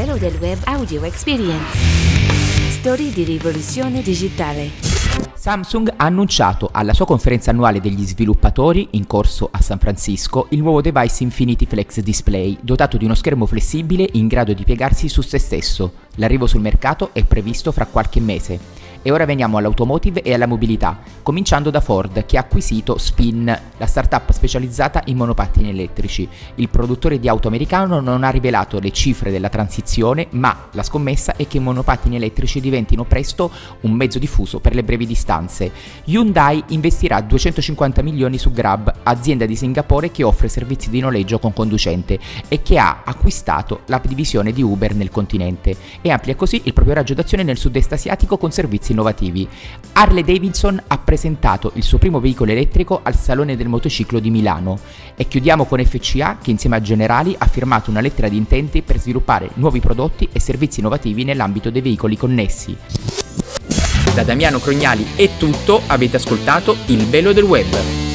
Velo del Web Audio Experience. Storie di rivoluzione digitale. Samsung ha annunciato alla sua conferenza annuale degli sviluppatori in corso a San Francisco il nuovo device Infinity Flex Display, dotato di uno schermo flessibile in grado di piegarsi su se stesso. L'arrivo sul mercato è previsto fra qualche mese. E ora veniamo all'automotive e alla mobilità, cominciando da Ford che ha acquisito Spin, la startup specializzata in monopattini elettrici. Il produttore di auto americano non ha rivelato le cifre della transizione, ma la scommessa è che i monopattini elettrici diventino presto un mezzo diffuso per le brevi distanze. Hyundai investirà 250 milioni su Grab, azienda di Singapore che offre servizi di noleggio con conducente e che ha acquistato la divisione di Uber nel continente e amplia così il proprio raggio d'azione nel sud-est asiatico con servizi innovativi. Harley Davidson ha presentato il suo primo veicolo elettrico al Salone del Motociclo di Milano e chiudiamo con FCA che insieme a Generali ha firmato una lettera di intenti per sviluppare nuovi prodotti e servizi innovativi nell'ambito dei veicoli connessi. Da Damiano Crognali è tutto, avete ascoltato Il Velo del Web.